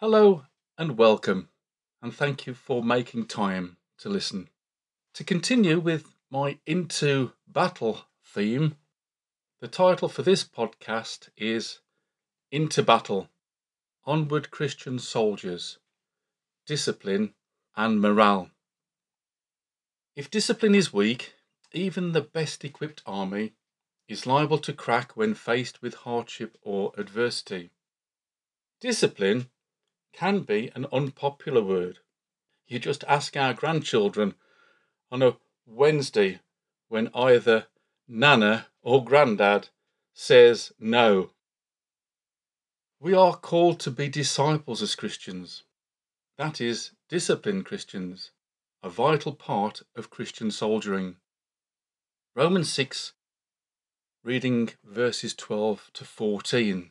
Hello and welcome, and thank you for making time to listen. To continue with my Into Battle theme, the title for this podcast is Into Battle Onward Christian Soldiers Discipline and Morale. If discipline is weak, even the best equipped army is liable to crack when faced with hardship or adversity. Discipline can be an unpopular word. You just ask our grandchildren on a Wednesday when either Nana or Grandad says no. We are called to be disciples as Christians. That is, disciplined Christians, a vital part of Christian soldiering. Romans 6, reading verses 12 to 14.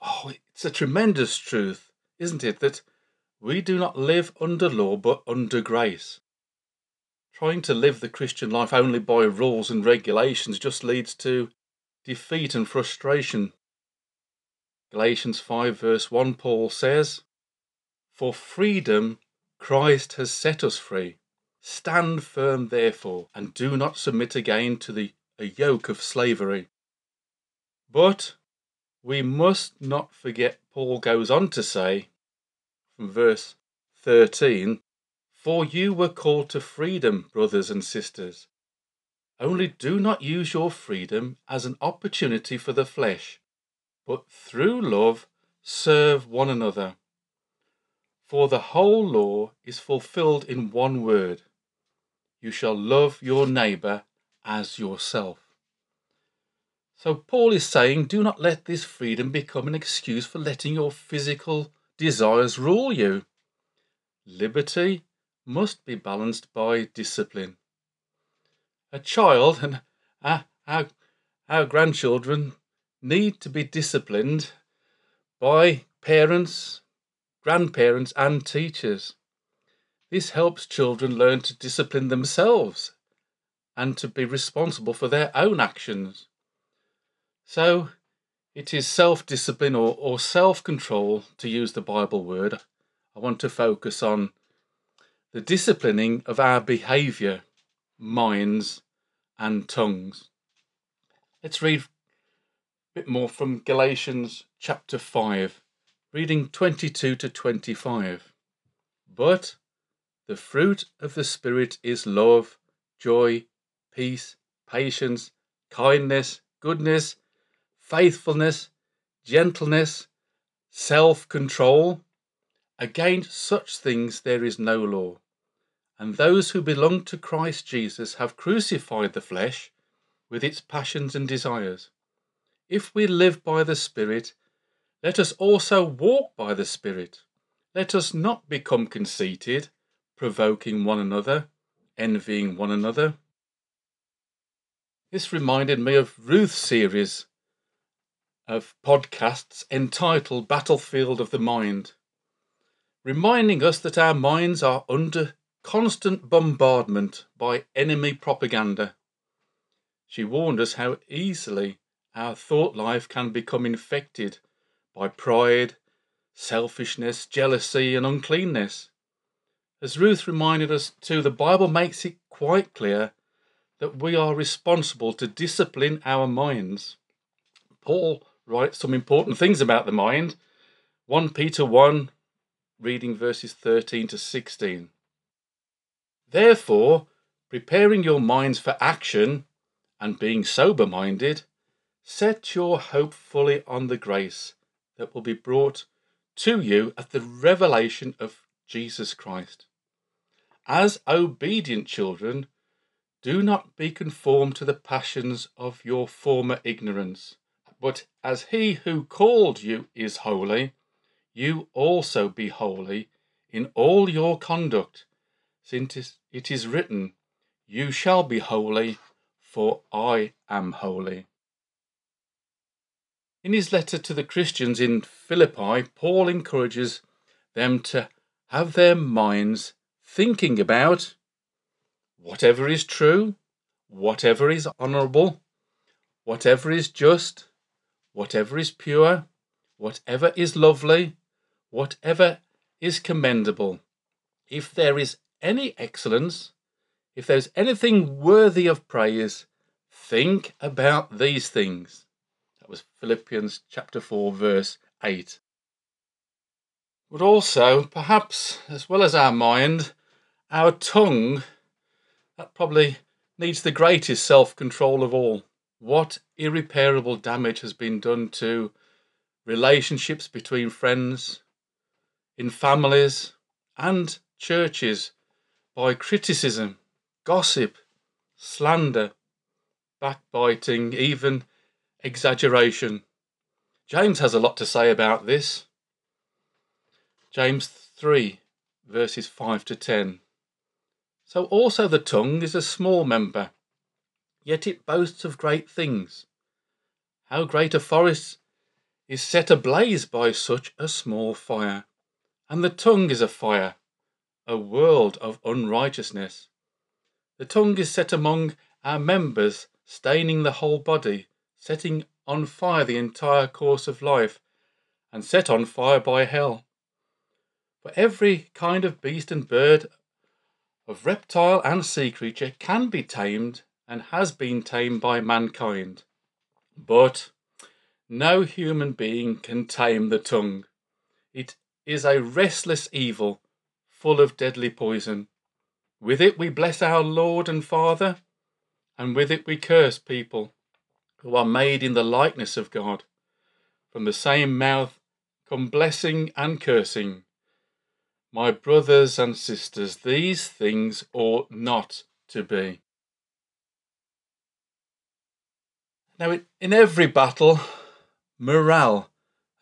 Oh, it's a tremendous truth, isn't it, that we do not live under law but under grace. Trying to live the Christian life only by rules and regulations just leads to defeat and frustration. Galatians 5, verse 1, Paul says, For freedom Christ has set us free. Stand firm, therefore, and do not submit again to the a yoke of slavery. But we must not forget, Paul goes on to say, from verse 13, For you were called to freedom, brothers and sisters. Only do not use your freedom as an opportunity for the flesh, but through love serve one another. For the whole law is fulfilled in one word you shall love your neighbour as yourself. So Paul is saying, do not let this freedom become an excuse for letting your physical desires rule you. Liberty must be balanced by discipline. A child and our, our, grandchildren need to be disciplined by parents, grandparents, and teachers. This helps children learn to discipline themselves and to be responsible for their own actions. So it is self discipline or, or self control, to use the Bible word. I want to focus on the disciplining of our behaviour, minds, and tongues. Let's read a bit more from Galatians chapter 5, reading 22 to 25. But the fruit of the Spirit is love, joy, peace, patience, kindness, goodness faithfulness, gentleness, self control. Against such things there is no law. And those who belong to Christ Jesus have crucified the flesh with its passions and desires. If we live by the Spirit, let us also walk by the Spirit. Let us not become conceited, provoking one another, envying one another. This reminded me of Ruth's series of podcasts entitled Battlefield of the Mind, reminding us that our minds are under constant bombardment by enemy propaganda. She warned us how easily our thought life can become infected by pride, selfishness, jealousy, and uncleanness. As Ruth reminded us too, the Bible makes it quite clear that we are responsible to discipline our minds. Paul write some important things about the mind. 1 Peter 1, reading verses 13 to 16. Therefore, preparing your minds for action and being sober minded, set your hope fully on the grace that will be brought to you at the revelation of Jesus Christ. As obedient children, do not be conformed to the passions of your former ignorance but as he who called you is holy, you also be holy in all your conduct, since it is written, You shall be holy, for I am holy. In his letter to the Christians in Philippi, Paul encourages them to have their minds thinking about whatever is true, whatever is honourable, whatever is just, whatever is pure, whatever is lovely, whatever is commendable, if there is any excellence, if there's anything worthy of praise, think about these things. That was Philippians chapter 4, verse 8. But also, perhaps, as well as our mind, our tongue, that probably needs the greatest self control of all. What irreparable damage has been done to relationships between friends, in families, and churches by criticism, gossip, slander, backbiting, even exaggeration. James has a lot to say about this. James 3, verses 5 to 10. So also the tongue is a small member, yet it boasts of great things. How great a forest is set ablaze by such a small fire. And the tongue is a fire, a world of unrighteousness. The tongue is set among our members, staining the whole body, setting on fire the entire course of life, and set on fire by hell. For every kind of beast and bird, of reptile and sea creature can be tamed and has been tamed by mankind. But no human being can tame the tongue. It is a restless evil, full of deadly poison. With it we bless our Lord and Father, and with it we curse people who are made in the likeness of God. From the same mouth come blessing and cursing. My brothers and sisters, these things ought not to be. Now, in every battle, morale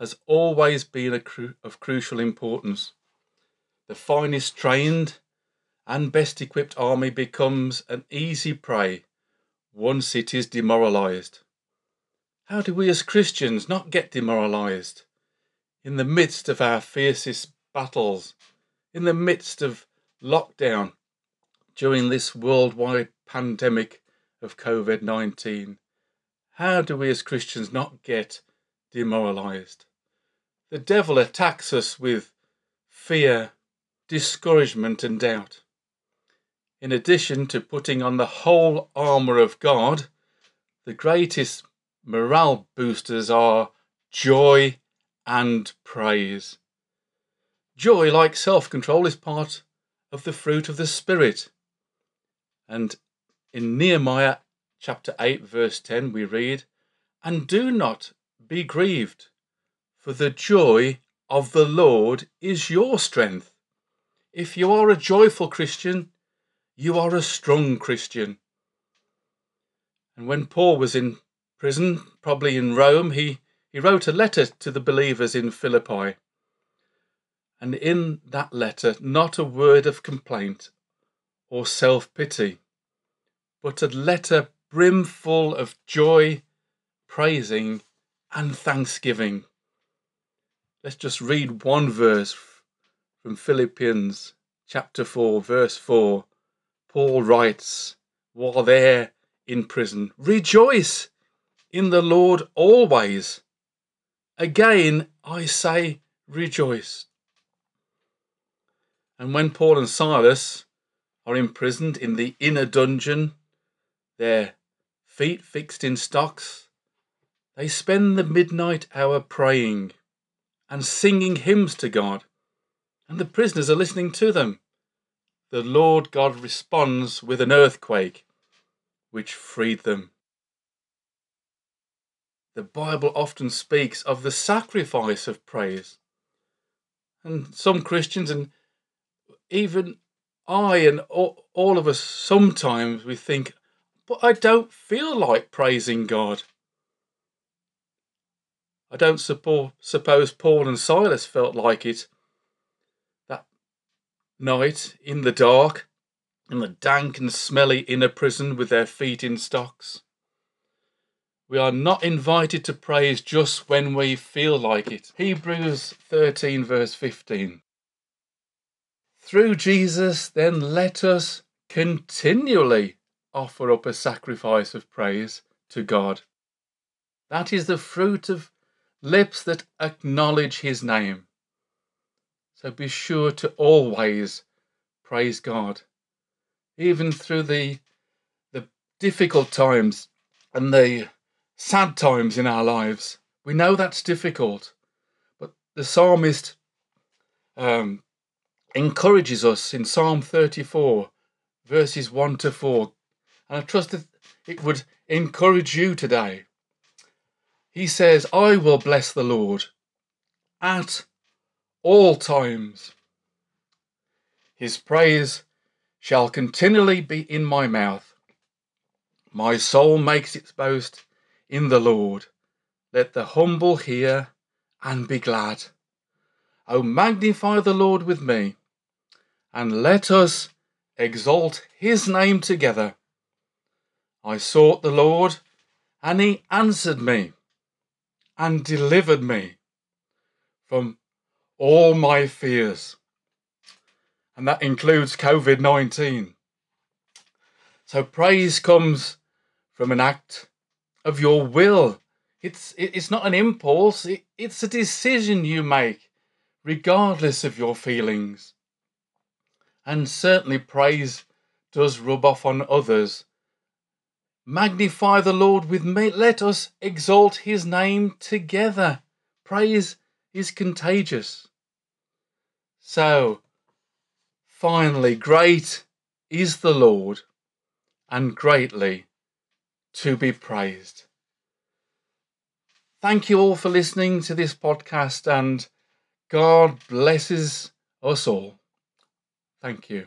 has always been cru- of crucial importance. The finest trained and best equipped army becomes an easy prey once it is demoralized. How do we as Christians not get demoralized? In the midst of our fiercest battles, in the midst of lockdown during this worldwide pandemic of COVID 19, how do we as Christians not get demoralized? The devil attacks us with fear, discouragement, and doubt. In addition to putting on the whole armour of God, the greatest morale boosters are joy and praise. Joy, like self control, is part of the fruit of the Spirit. And in Nehemiah chapter 8, verse 10, we read, And do not be grieved, for the joy of the Lord is your strength. If you are a joyful Christian, you are a strong Christian. And when Paul was in prison, probably in Rome, he, he wrote a letter to the believers in Philippi and in that letter not a word of complaint or self pity, but a letter brimful of joy, praising, and thanksgiving. Let's just read one verse from Philippians chapter 4, verse 4. Paul writes, while there in prison, Rejoice in the Lord always. Again, I say, rejoice. And when Paul and Silas are imprisoned in the inner dungeon, their feet fixed in stocks, they spend the midnight hour praying and singing hymns to God, and the prisoners are listening to them. The Lord God responds with an earthquake, which freed them. The Bible often speaks of the sacrifice of praise. And some Christians, and even I and all, all of us sometimes we think, but I don't feel like praising God. I don't suppose Paul and Silas felt like it that night in the dark, in the dank and smelly inner prison with their feet in stocks. We are not invited to praise just when we feel like it. Hebrews 13, verse 15. Through Jesus, then let us continually offer up a sacrifice of praise to God. That is the fruit of lips that acknowledge his name. So be sure to always praise God, even through the, the difficult times and the sad times in our lives. We know that's difficult, but the psalmist um, encourages us in Psalm 34, verses 1 to 4. And I trust that it would encourage you today. He says, I will bless the Lord at all times. His praise shall continually be in my mouth. My soul makes its boast in the Lord. Let the humble hear and be glad. O magnify the Lord with me, and let us exalt his name together. I sought the Lord, and he answered me and delivered me from all my fears. And that includes COVID 19. So praise comes from an act of your will. It's, it's not an impulse, it's a decision you make, regardless of your feelings. And certainly, praise does rub off on others. Magnify the Lord with me. Let us exalt his name together. Praise is contagious. So, finally, great is the Lord and greatly to be praised. Thank you all for listening to this podcast, and God blesses us all. Thank you.